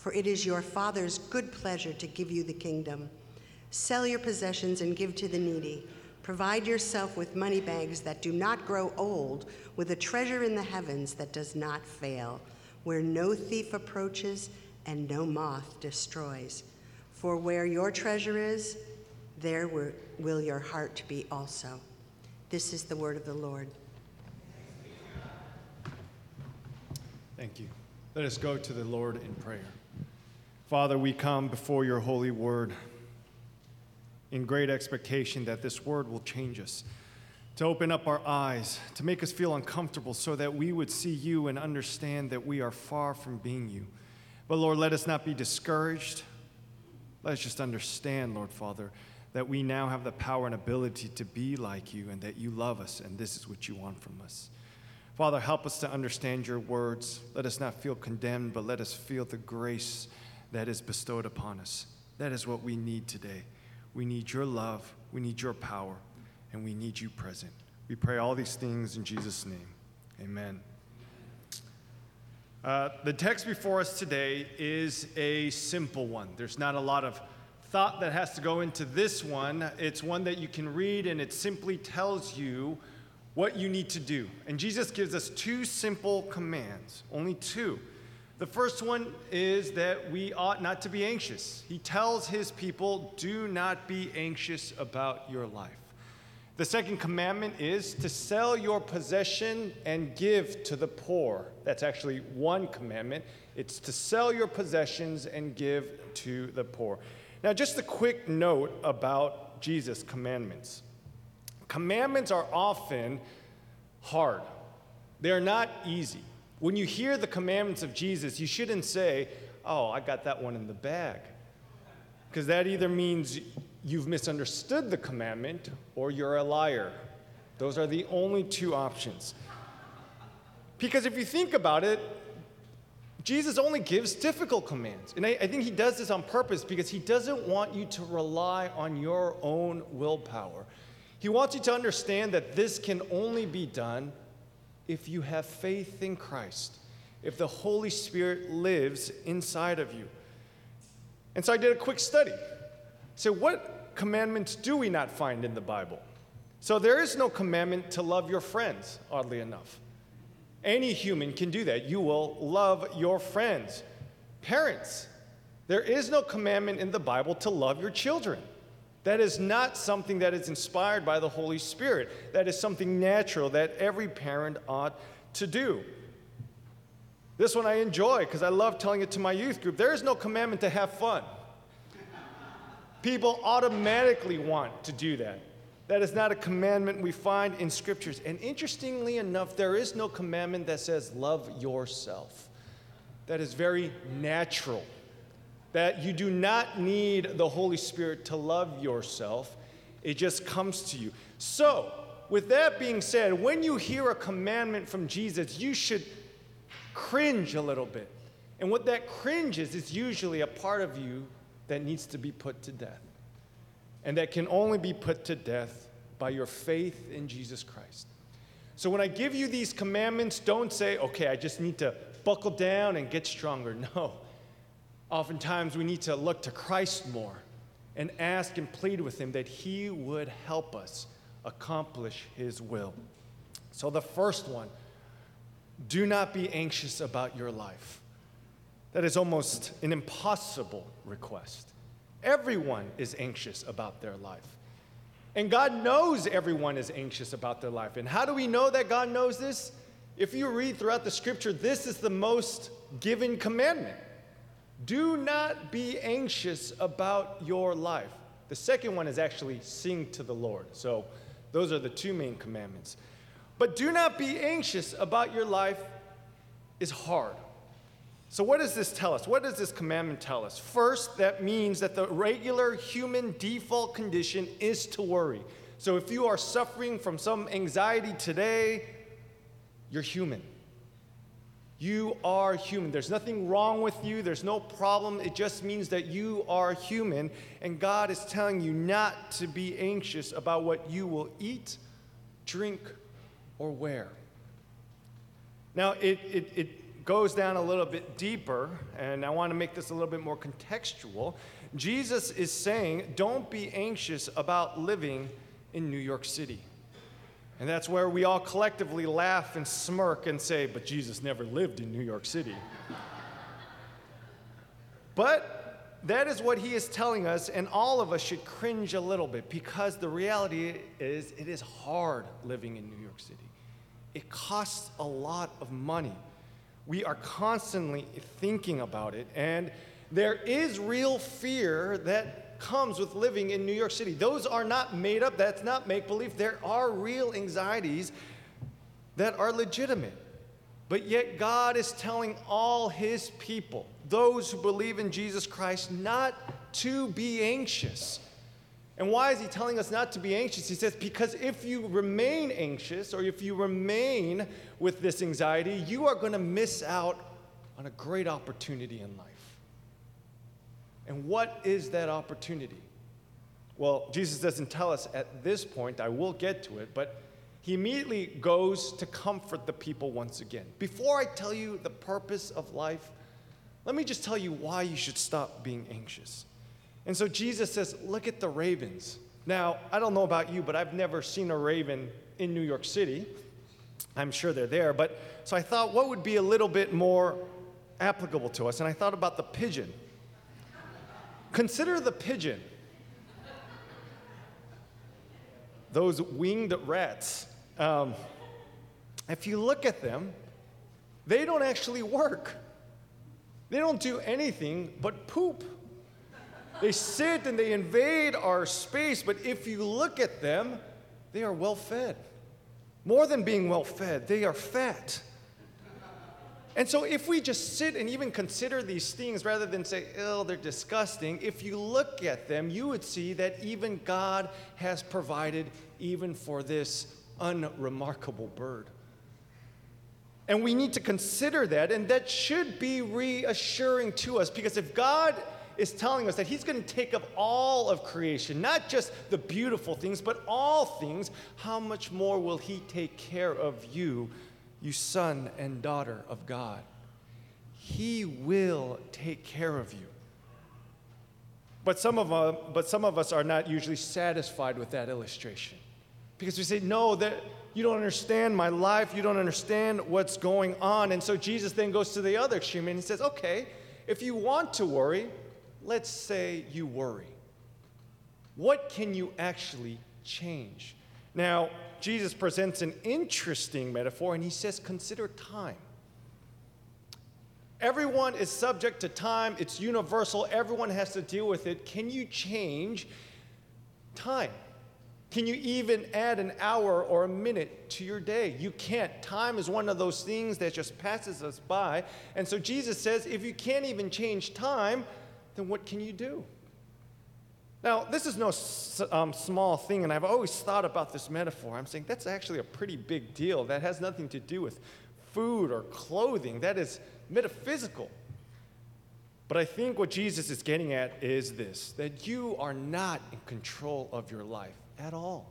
for it is your Father's good pleasure to give you the kingdom. Sell your possessions and give to the needy. Provide yourself with money bags that do not grow old, with a treasure in the heavens that does not fail, where no thief approaches and no moth destroys. For where your treasure is, there will your heart be also. This is the word of the Lord. Thank you. Let us go to the Lord in prayer. Father, we come before your holy word in great expectation that this word will change us, to open up our eyes, to make us feel uncomfortable so that we would see you and understand that we are far from being you. But Lord, let us not be discouraged. Let us just understand, Lord Father, that we now have the power and ability to be like you and that you love us and this is what you want from us. Father, help us to understand your words. Let us not feel condemned, but let us feel the grace that is bestowed upon us. That is what we need today. We need your love, we need your power, and we need you present. We pray all these things in Jesus' name. Amen. Uh, the text before us today is a simple one. There's not a lot of thought that has to go into this one. It's one that you can read, and it simply tells you what you need to do. And Jesus gives us two simple commands, only two. The first one is that we ought not to be anxious. He tells his people, Do not be anxious about your life. The second commandment is to sell your possession and give to the poor. That's actually one commandment. It's to sell your possessions and give to the poor. Now, just a quick note about Jesus' commandments. Commandments are often hard, they're not easy. When you hear the commandments of Jesus, you shouldn't say, Oh, I got that one in the bag. Because that either means you've misunderstood the commandment or you're a liar. Those are the only two options. Because if you think about it, Jesus only gives difficult commands. And I, I, think he does this on purpose because he doesn't want you to rely on your own willpower. He wants you to understand that this can only be done if you have faith in Christ, if the Holy Spirit lives inside of you. And so I did a quick study. So, what commandments do we not find in the Bible? So, there is no commandment to love your friends, oddly enough. Any human can do that. You will love your friends. Parents, there is no commandment in the Bible to love your children. That is not something that is inspired by the Holy Spirit. That is something natural that every parent ought to do. This one I enjoy because I love telling it to my youth group. There is no commandment to have fun. People automatically want to do that. That is not a commandment we find in scriptures. And interestingly enough, there is no commandment that says, love yourself. That is very natural that you do not need the Holy Spirit to love yourself, it just comes to you. So, with that being said, when you hear a commandment from Jesus, you should cringe a little bit. And what that cringe is, is usually a part of you that needs to be put to death. and that can only be put to death by your faith in Jesus Christ. So when I give you these commandments, don't say, okay, I just need to buckle down and get stronger. No. Oftentimes we need to look to Christ more and ask and plead with Him that He would help us accomplish His will. So the first one, do not be anxious about your life. That is almost an impossible request. Everyone is anxious about their life. And God knows everyone is anxious about their life. And how do we know that God knows this? If you read throughout the scripture, this is the most given commandment. Do not be anxious about your life. The second one is actually sing to the Lord. So those are the two main commandments. But do not be anxious about your life is hard. So, what does this tell us? What does this commandment tell us? First, that means that the regular human default condition is to worry. So, if you are suffering from some anxiety today, you're human. You are human. There's nothing wrong with you, there's no problem. It just means that you are human, and God is telling you not to be anxious about what you will eat, drink, or wear. Now, it, it, it goes down a little bit deeper, and I want to make this a little bit more contextual. Jesus is saying, don't be anxious about living in New York City. And that's where we all collectively laugh and smirk and say, but Jesus never lived in New York City. but that is what he is telling us, and all of us should cringe a little bit because the reality is it is hard living in New York City. It costs a lot of money we are constantly thinking about it. And there is real fear that comes with living in New York City. Those are not made up, that's not make believe. There are real anxieties that are legitimate. But yet, God is telling all His people, those who believe in Jesus Christ, not to be anxious. And why is he telling us not to be anxious? He says, because if you remain anxious or if you remain with this anxiety, you are going to miss out on a great opportunity in life. And what is that opportunity? Well, Jesus doesn't tell us at this point. I will get to it, but he immediately goes to comfort the people once again. Before I tell you the purpose of life, let me just tell you why you should stop being anxious. And so Jesus says, Look at the ravens. Now, I don't know about you, but I've never seen a raven in New York City. I'm sure they're there. But so I thought, what would be a little bit more applicable to us? And I thought about the pigeon. Consider the pigeon. Those winged rats. Um, if you look at them, they don't actually work. They don't do anything but poop. They sit and they invade our space, but if you look at them, they are well fed. More than being well fed, they are fat. And so, if we just sit and even consider these things rather than say, oh, they're disgusting, if you look at them, you would see that even God has provided even for this unremarkable bird. And we need to consider that, and that should be reassuring to us because if God is telling us that He's going to take up all of creation, not just the beautiful things, but all things. How much more will He take care of you, you son and daughter of God? He will take care of you. But some of, uh, but some of us are not usually satisfied with that illustration because we say, No, that you don't understand my life, you don't understand what's going on. And so Jesus then goes to the other extreme and he says, Okay, if you want to worry, let's say you worry. What can you actually change? Now, Jesus presents an interesting metaphor and he says, Consider time. Everyone is subject to time, it's universal, everyone has to deal with it. Can you change time? Can you even add an hour or a minute to your day? You can't. Time is one of those things that just passes us by. And so Jesus says if you can't even change time, then what can you do? Now, this is no um, small thing, and I've always thought about this metaphor. I'm saying that's actually a pretty big deal. That has nothing to do with food or clothing, that is metaphysical. But I think what Jesus is getting at is this that you are not in control of your life at all.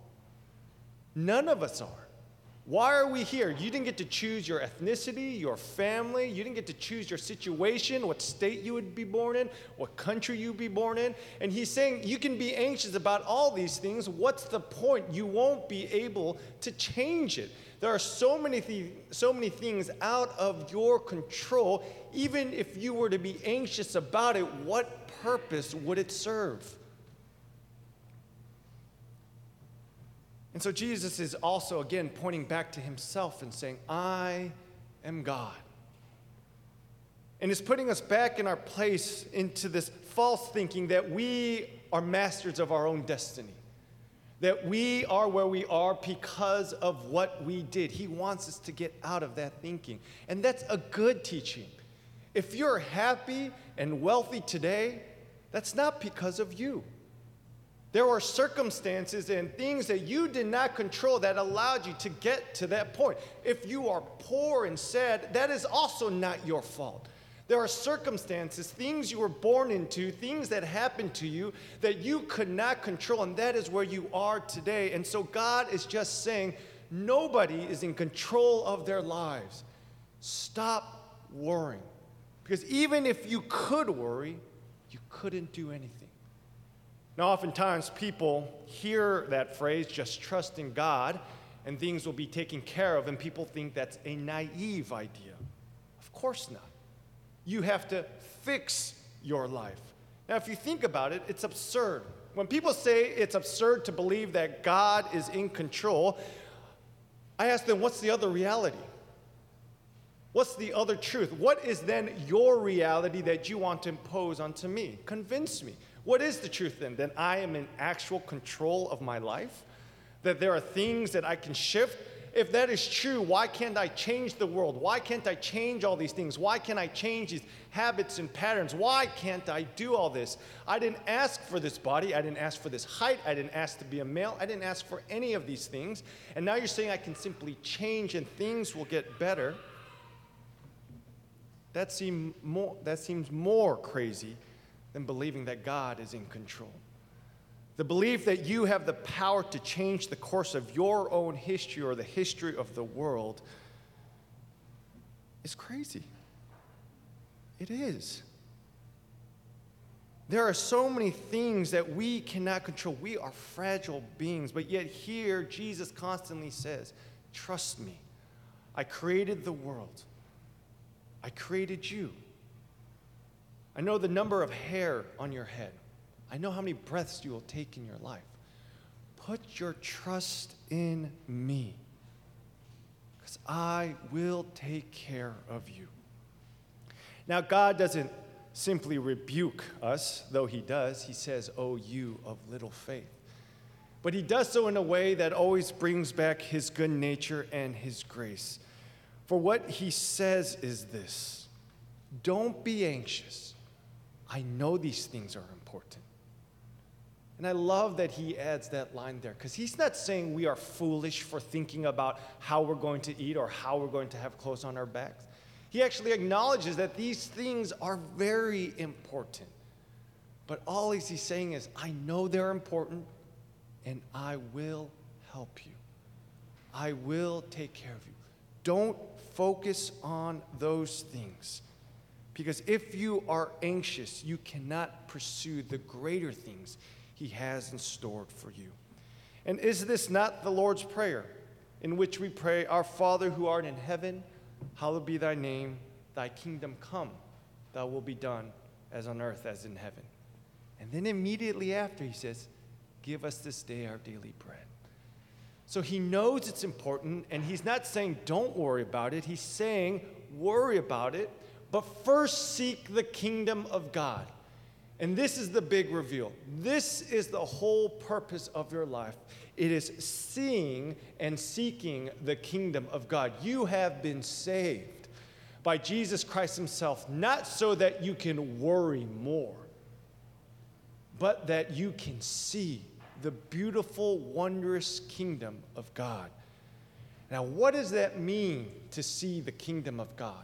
None of us are. Why are we here? You didn't get to choose your ethnicity, your family. You didn't get to choose your situation, what state you would be born in, what country you'd be born in. And he's saying you can be anxious about all these things. What's the point? You won't be able to change it. There are so many, th- so many things out of your control. Even if you were to be anxious about it, what purpose would it serve? And so Jesus is also, again, pointing back to himself and saying, I am God. And is putting us back in our place into this false thinking that we are masters of our own destiny, that we are where we are because of what we did. He wants us to get out of that thinking. And that's a good teaching. If you're happy and wealthy today, that's not because of you. There were circumstances and things that you did not control that allowed you to get to that point. If you are poor and sad, that is also not your fault. There are circumstances, things you were born into, things that happened to you that you could not control, and that is where you are today. And so God is just saying, nobody is in control of their lives. Stop worrying. Because even if you could worry, you couldn't do anything. Now, oftentimes people hear that phrase, just trust in God, and things will be taken care of, and people think that's a naive idea. Of course not. You have to fix your life. Now, if you think about it, it's absurd. When people say it's absurd to believe that God is in control, I ask them, what's the other reality? What's the other truth? What is then your reality that you want to impose onto me? Convince me. What is the truth then? That I am in actual control of my life? That there are things that I can shift? If that is true, why can't I change the world? Why can't I change all these things? Why can't I change these habits and patterns? Why can't I do all this? I didn't ask for this body. I didn't ask for this height. I didn't ask to be a male. I didn't ask for any of these things. And now you're saying I can simply change and things will get better. That, seem more, that seems more crazy than believing that God is in control. The belief that you have the power to change the course of your own history or the history of the world is crazy. It is. There are so many things that we cannot control. We are fragile beings, but yet here Jesus constantly says, Trust me. I created the world, I created you. I know the number of hair on your head. I know how many breaths you will take in your life. Put your trust in me because I will take care of you. Now, God doesn't simply rebuke us, though He does. He says, Oh, you of little faith. But He does so in a way that always brings back His good nature and His grace. For what He says is this don't be anxious I know these things are important. And I love that he adds that line there because he's not saying we are foolish for thinking about how we're going to eat or how we're going to have clothes on our backs. He actually acknowledges that these things are very important. But all he's saying is, I know they're important and I will help you. I will take care of you. Don't focus on those things. Because if you are anxious, you cannot pursue the greater things He has in store for you. And is this not the Lord's Prayer, in which we pray, Our Father who art in heaven, hallowed be thy name, thy kingdom come, thy will be done as on earth as in heaven. And then immediately after, he says, Give us this day our daily bread. So he knows it's important, and he's not saying don't worry about it. He's saying worry about it but first seek the kingdom of God. And this is the big reveal. This is the whole purpose of your life. It is seeing and seeking the kingdom of God. You have been saved by Jesus Christ Himself, not so that you can worry more, but that you can see the beautiful, wondrous kingdom of God. Now, what does that mean to see the kingdom of God?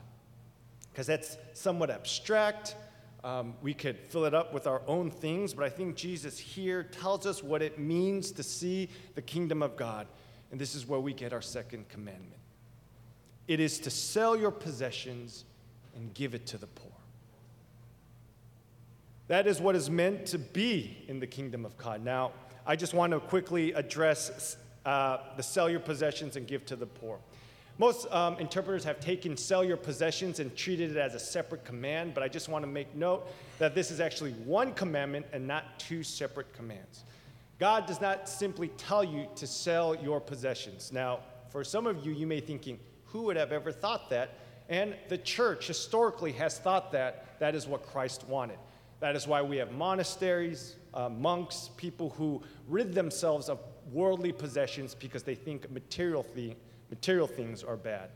Because that's somewhat abstract. Um, we could fill it up with our own things, but I think Jesus here tells us what it means to see the kingdom of God. And this is where we get our second commandment it is to sell your possessions and give it to the poor. That is what is meant to be in the kingdom of God. Now, I just want to quickly address uh, the sell your possessions and give to the poor. Most um, interpreters have taken sell your possessions and treated it as a separate command, but I just want to make note that this is actually one commandment and not two separate commands. God does not simply tell you to sell your possessions. Now, for some of you, you may be thinking, who would have ever thought that? And the church historically has thought that that is what Christ wanted. That is why we have monasteries, uh, monks, people who rid themselves of worldly possessions because they think material, thi- material things are bad.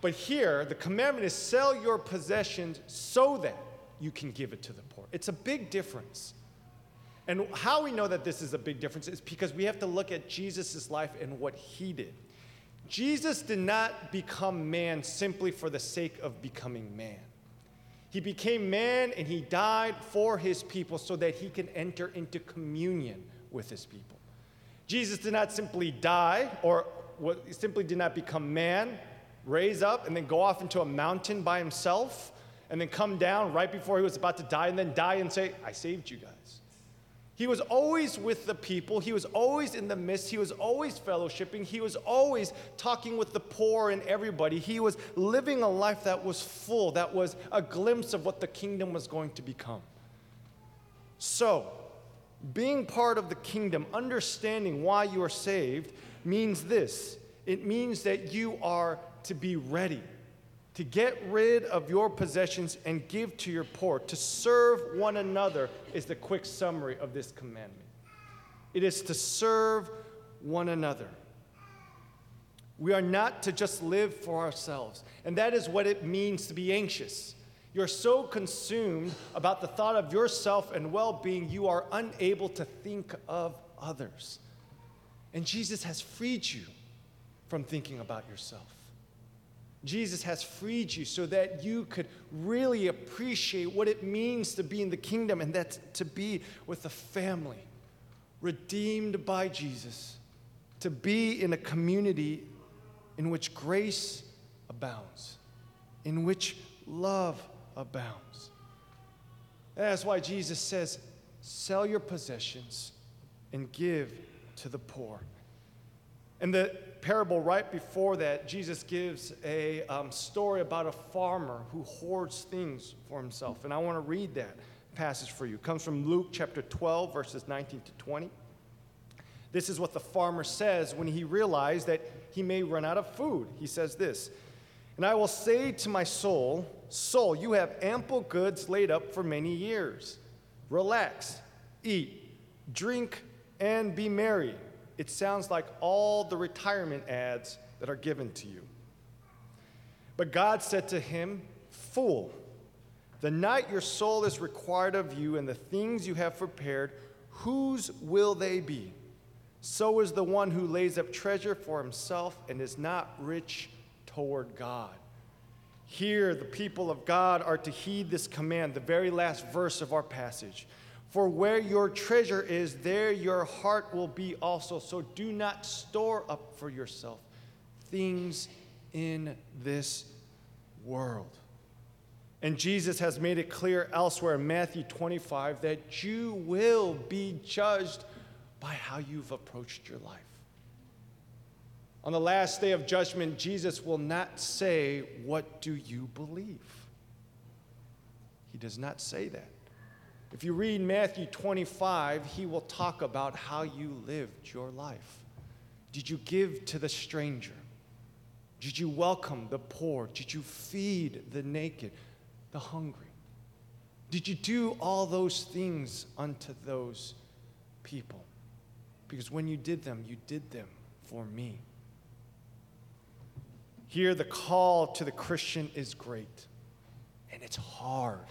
But here, the commandment is sell your possessions so that you can give it to the poor. It's a big difference. And how we know that this is a big difference is because we have to look at Jesus' life and what he did. Jesus did not become man simply for the sake of becoming man. He became man and he died for his people so that he can enter into communion with his people. Jesus did not simply die or simply did not become man, raise up, and then go off into a mountain by himself, and then come down right before he was about to die, and then die and say, I saved you guys. He was always with the people. He was always in the midst. He was always fellowshipping. He was always talking with the poor and everybody. He was living a life that was full, that was a glimpse of what the kingdom was going to become. So, being part of the kingdom, understanding why you are saved, means this it means that you are to be ready to get rid of your possessions and give to your poor, to serve one another, is the quick summary of this commandment. It is to serve one another. We are not to just live for ourselves. And that is what it means to be anxious. You're so consumed about the thought of yourself and well being, you are unable to think of others. And Jesus has freed you from thinking about yourself. Jesus has freed you so that you could really appreciate what it means to be in the kingdom and that's to be with a family redeemed by Jesus, to be in a community in which grace abounds, in which love abounds. That's why Jesus says, sell your possessions and give to the poor. And the parable right before that, Jesus gives a um, story about a farmer who hoards things for himself. And I want to read that passage for you. It comes from Luke chapter 12, verses 19 to 20. This is what the farmer says when he realized that he may run out of food. He says this And I will say to my soul, Soul, you have ample goods laid up for many years. Relax, eat, drink, and be merry it sounds like all the retirement ads that are given to you. But God said to him, Fool, the night your soul is required of you and the things you have prepared, whose will they be? So is the one who lays up treasure for himself and is not rich toward God. Here, the people of God are to heed this command, the very last verse of our passage. For where your treasure is, there your heart will be also. So do not store up for yourself things in this world. And Jesus has made it clear elsewhere in Matthew 25 that you will be judged by how you've approached your life. On the last day of judgment, Jesus will not say, What do you believe? He does not say that. If you read Matthew 25, he will talk about how you lived your life. Did you give to the stranger? Did you welcome the poor? Did you feed the naked, the hungry? Did you do all those things unto those people? Because when you did them, you did them for me. Here, the call to the Christian is great, and it's hard.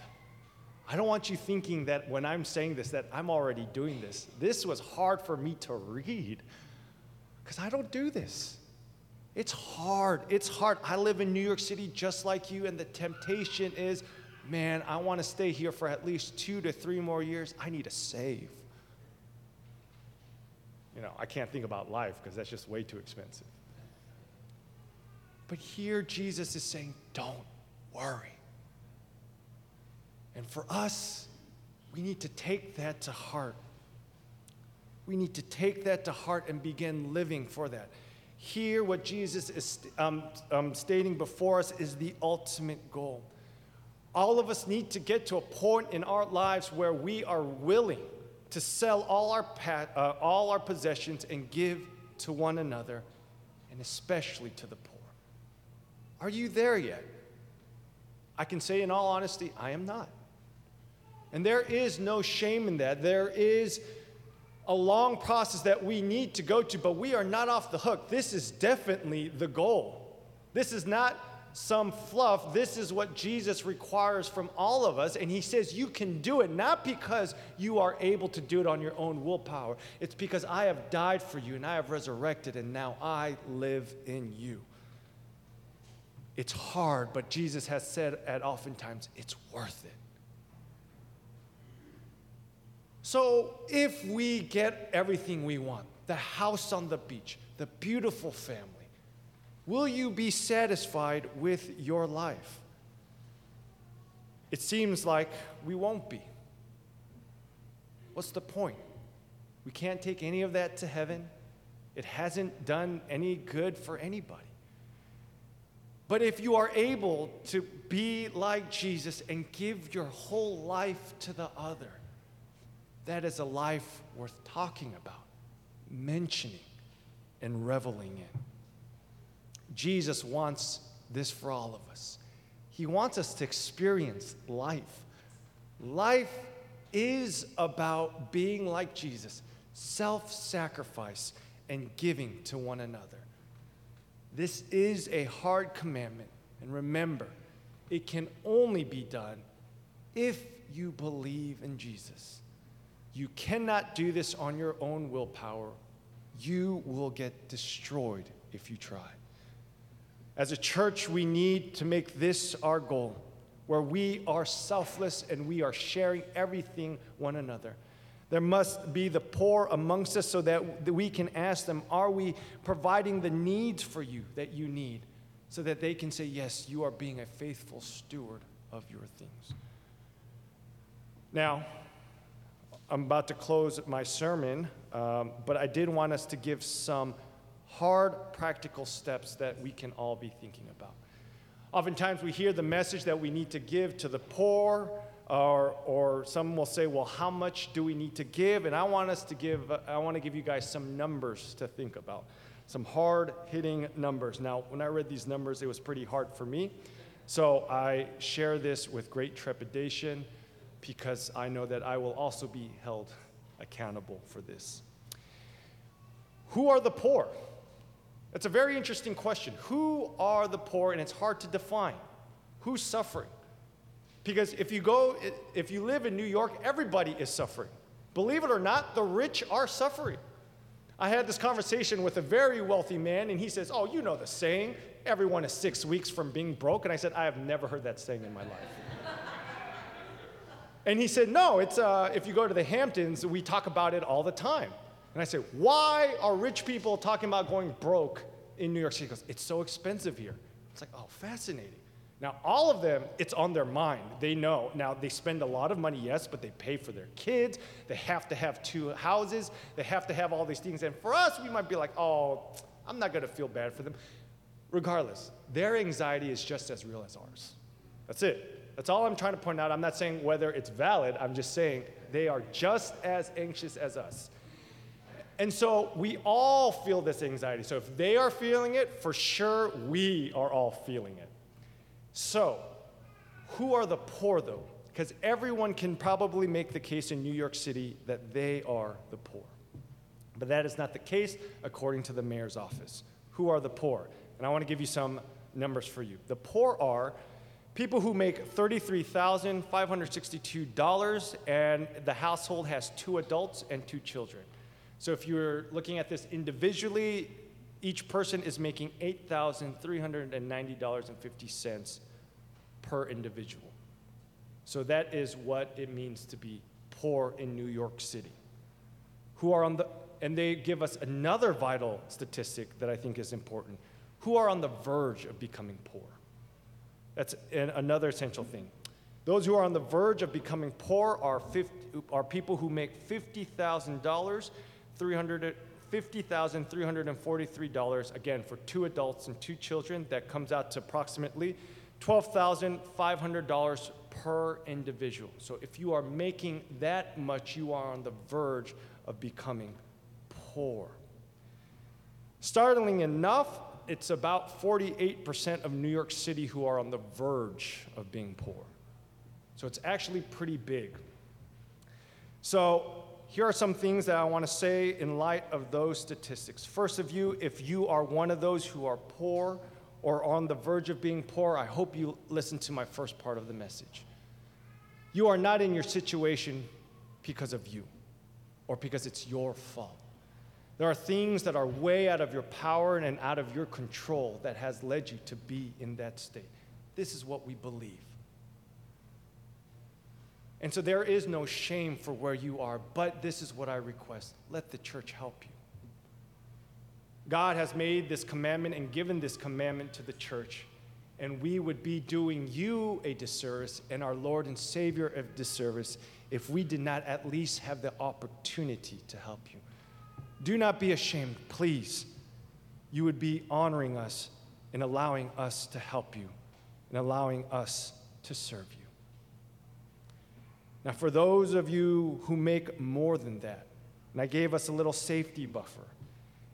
I don't want you thinking that when I'm saying this that I'm already doing this. This was hard for me to read because I don't do this. It's hard. It's hard. I live in New York City just like you, and the temptation is man, I want to stay here for at least two to three more years. I need to save. You know, I can't think about life because that's just way too expensive. But here, Jesus is saying, don't worry. And for us, we need to take that to heart. We need to take that to heart and begin living for that. Here, what Jesus is um, um, stating before us is the ultimate goal. All of us need to get to a point in our lives where we are willing to sell all our, pa- uh, all our possessions and give to one another, and especially to the poor. Are you there yet? I can say, in all honesty, I am not. And there is no shame in that. There is a long process that we need to go to, but we are not off the hook. This is definitely the goal. This is not some fluff. This is what Jesus requires from all of us. And he says you can do it not because you are able to do it on your own willpower, it's because I have died for you and I have resurrected, and now I live in you. It's hard, but Jesus has said at oftentimes it's worth it. So, if we get everything we want the house on the beach, the beautiful family will you be satisfied with your life? It seems like we won't be. What's the point? We can't take any of that to heaven. It hasn't done any good for anybody. But if you are able to be like Jesus and give your whole life to the other, that is a life worth talking about, mentioning, and reveling in. Jesus wants this for all of us. He wants us to experience life. Life is about being like Jesus, self sacrifice, and giving to one another. This is a hard commandment. And remember, it can only be done if you believe in Jesus. You cannot do this on your own willpower. You will get destroyed if you try. As a church, we need to make this our goal, where we are selfless and we are sharing everything one another. There must be the poor amongst us so that we can ask them, Are we providing the needs for you that you need? So that they can say, Yes, you are being a faithful steward of your things. Now, I'm about to close my sermon, um, but I did want us to give some hard practical steps that we can all be thinking about. Oftentimes, we hear the message that we need to give to the poor, or, or some will say, Well, how much do we need to give? And I want us to give, uh, I want to give you guys some numbers to think about, some hard hitting numbers. Now, when I read these numbers, it was pretty hard for me. So I share this with great trepidation because I know that I will also be held accountable for this. Who are the poor? That's a very interesting question. Who are the poor? And it's hard to define. Who's suffering? Because if you go, if you live in New York, everybody is suffering. Believe it or not, the rich are suffering. I had this conversation with a very wealthy man, and he says, Oh, you know the saying, everyone is six weeks from being broke. And I said, I have never heard that saying in my life. And he said, No, it's, uh, if you go to the Hamptons, we talk about it all the time. And I said, Why are rich people talking about going broke in New York City? He goes, It's so expensive here. It's like, Oh, fascinating. Now, all of them, it's on their mind. They know. Now, they spend a lot of money, yes, but they pay for their kids. They have to have two houses. They have to have all these things. And for us, we might be like, oh, I'm not going to feel bad for them. Regardless, their anxiety is just as real as ours. That's it. That's all I'm trying to point out. I'm not saying whether it's valid, I'm just saying they are just as anxious as us. And so we all feel this anxiety. So if they are feeling it, for sure we are all feeling it. So, who are the poor though? Because everyone can probably make the case in New York City that they are the poor. But that is not the case according to the mayor's office. Who are the poor? And I want to give you some numbers for you. The poor are people who make $33,562 and the household has two adults and two children. So if you're looking at this individually, each person is making $8,390.50 per individual. So that is what it means to be poor in New York City. Who are on the, and they give us another vital statistic that I think is important who are on the verge of becoming poor. That's an, another essential thing. Those who are on the verge of becoming poor are, 50, are people who make $50,000, $50,343, again, for two adults and two children. That comes out to approximately $12,500 per individual. So if you are making that much, you are on the verge of becoming poor. Startling enough, it's about 48% of New York City who are on the verge of being poor. So it's actually pretty big. So here are some things that I want to say in light of those statistics. First of you, if you are one of those who are poor or on the verge of being poor, I hope you listen to my first part of the message. You are not in your situation because of you or because it's your fault. There are things that are way out of your power and out of your control that has led you to be in that state. This is what we believe. And so there is no shame for where you are, but this is what I request. Let the church help you. God has made this commandment and given this commandment to the church, and we would be doing you a disservice and our Lord and Savior a disservice if we did not at least have the opportunity to help you. Do not be ashamed, please. You would be honoring us and allowing us to help you and allowing us to serve you. Now, for those of you who make more than that, and I gave us a little safety buffer,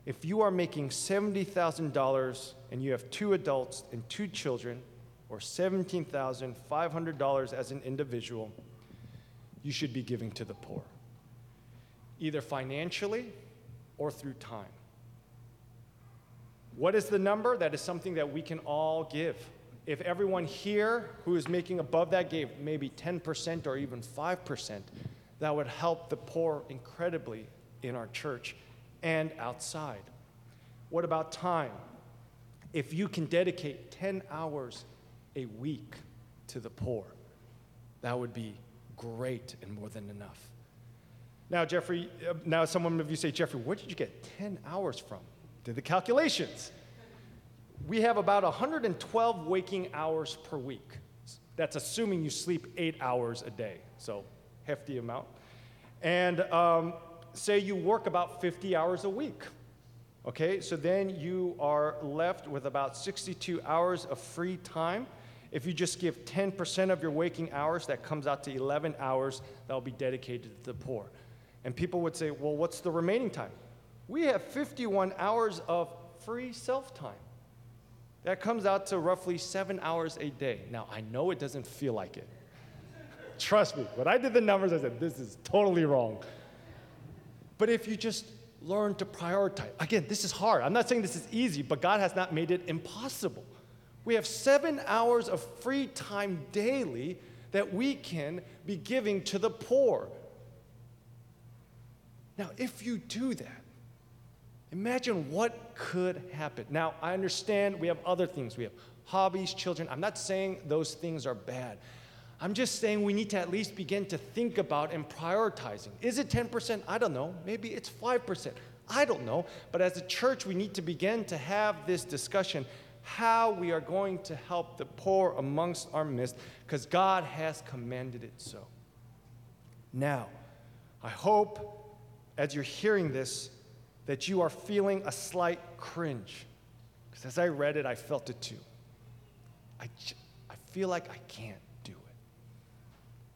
if you are making $70,000 and you have two adults and two children, or $17,500 as an individual, you should be giving to the poor, either financially or through time. What is the number? That is something that we can all give. If everyone here who is making above that gave maybe 10% or even 5%, that would help the poor incredibly in our church and outside. What about time? If you can dedicate 10 hours a week to the poor, that would be great and more than enough. Now, Jeffrey, uh, now someone of you say, Jeffrey, where did you get 10 hours from? Did the calculations. We have about 112 waking hours per week. That's assuming you sleep eight hours a day, so hefty amount. And um, say you work about 50 hours a week. Okay, so then you are left with about 62 hours of free time. If you just give 10% of your waking hours, that comes out to 11 hours that will be dedicated to the poor. And people would say, well, what's the remaining time? We have 51 hours of free self time. That comes out to roughly seven hours a day. Now, I know it doesn't feel like it. Trust me, when I did the numbers, I said, this is totally wrong. But if you just learn to prioritize, again, this is hard. I'm not saying this is easy, but God has not made it impossible. We have seven hours of free time daily that we can be giving to the poor, now, if you do that, imagine what could happen. Now, I understand we have other things. We have hobbies, children. I'm not saying those things are bad. I'm just saying we need to at least begin to think about and prioritizing. Is it 10%? I don't know. Maybe it's 5%. I don't know. But as a church, we need to begin to have this discussion how we are going to help the poor amongst our midst because God has commanded it so. Now, I hope as you're hearing this that you are feeling a slight cringe. Because as I read it, I felt it too. I, I feel like I can't.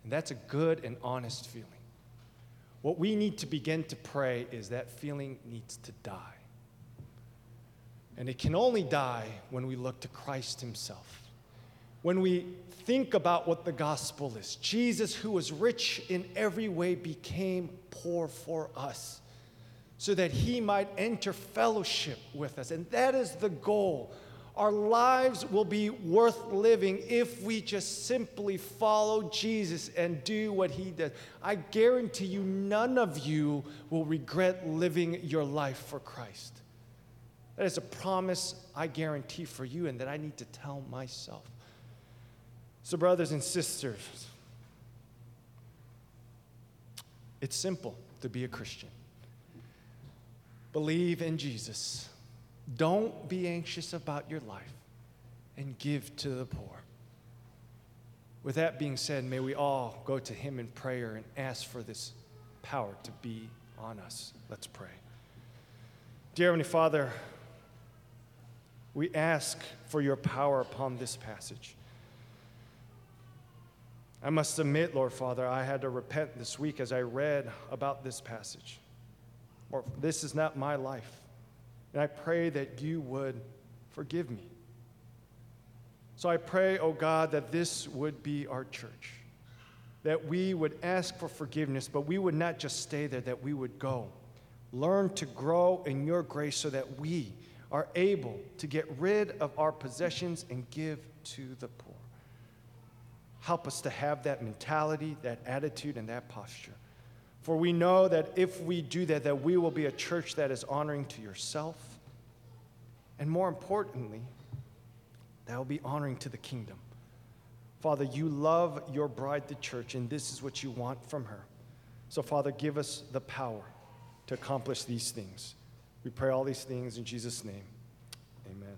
And that's a good and honest feeling. What we need to begin to pray is that feeling needs to die. And it can only die when we look to Christ Himself. When we think about what the gospel is Jesus, who was rich in every way, became poor for us so that he might enter fellowship with us. And that is the goal. Our lives will be worth living if we just simply follow Jesus and do what he does. I guarantee you, none of you will regret living your life for Christ. That is a promise I guarantee for you and that I need to tell myself. So, brothers and sisters, It's simple to be a Christian. Believe in Jesus. Don't be anxious about your life and give to the poor. With that being said, may we all go to Him in prayer and ask for this power to be on us. Let's pray. Dear Heavenly Father, we ask for your power upon this passage. I must admit, Lord Father, I had to repent this week as I read about this passage. Or this is not my life. And I pray that you would forgive me. So I pray, oh God, that this would be our church. That we would ask for forgiveness, but we would not just stay there, that we would go. Learn to grow in your grace so that we are able to get rid of our possessions and give to the poor. Help us to have that mentality, that attitude, and that posture. For we know that if we do that, that we will be a church that is honoring to yourself. And more importantly, that will be honoring to the kingdom. Father, you love your bride, the church, and this is what you want from her. So, Father, give us the power to accomplish these things. We pray all these things in Jesus' name. Amen.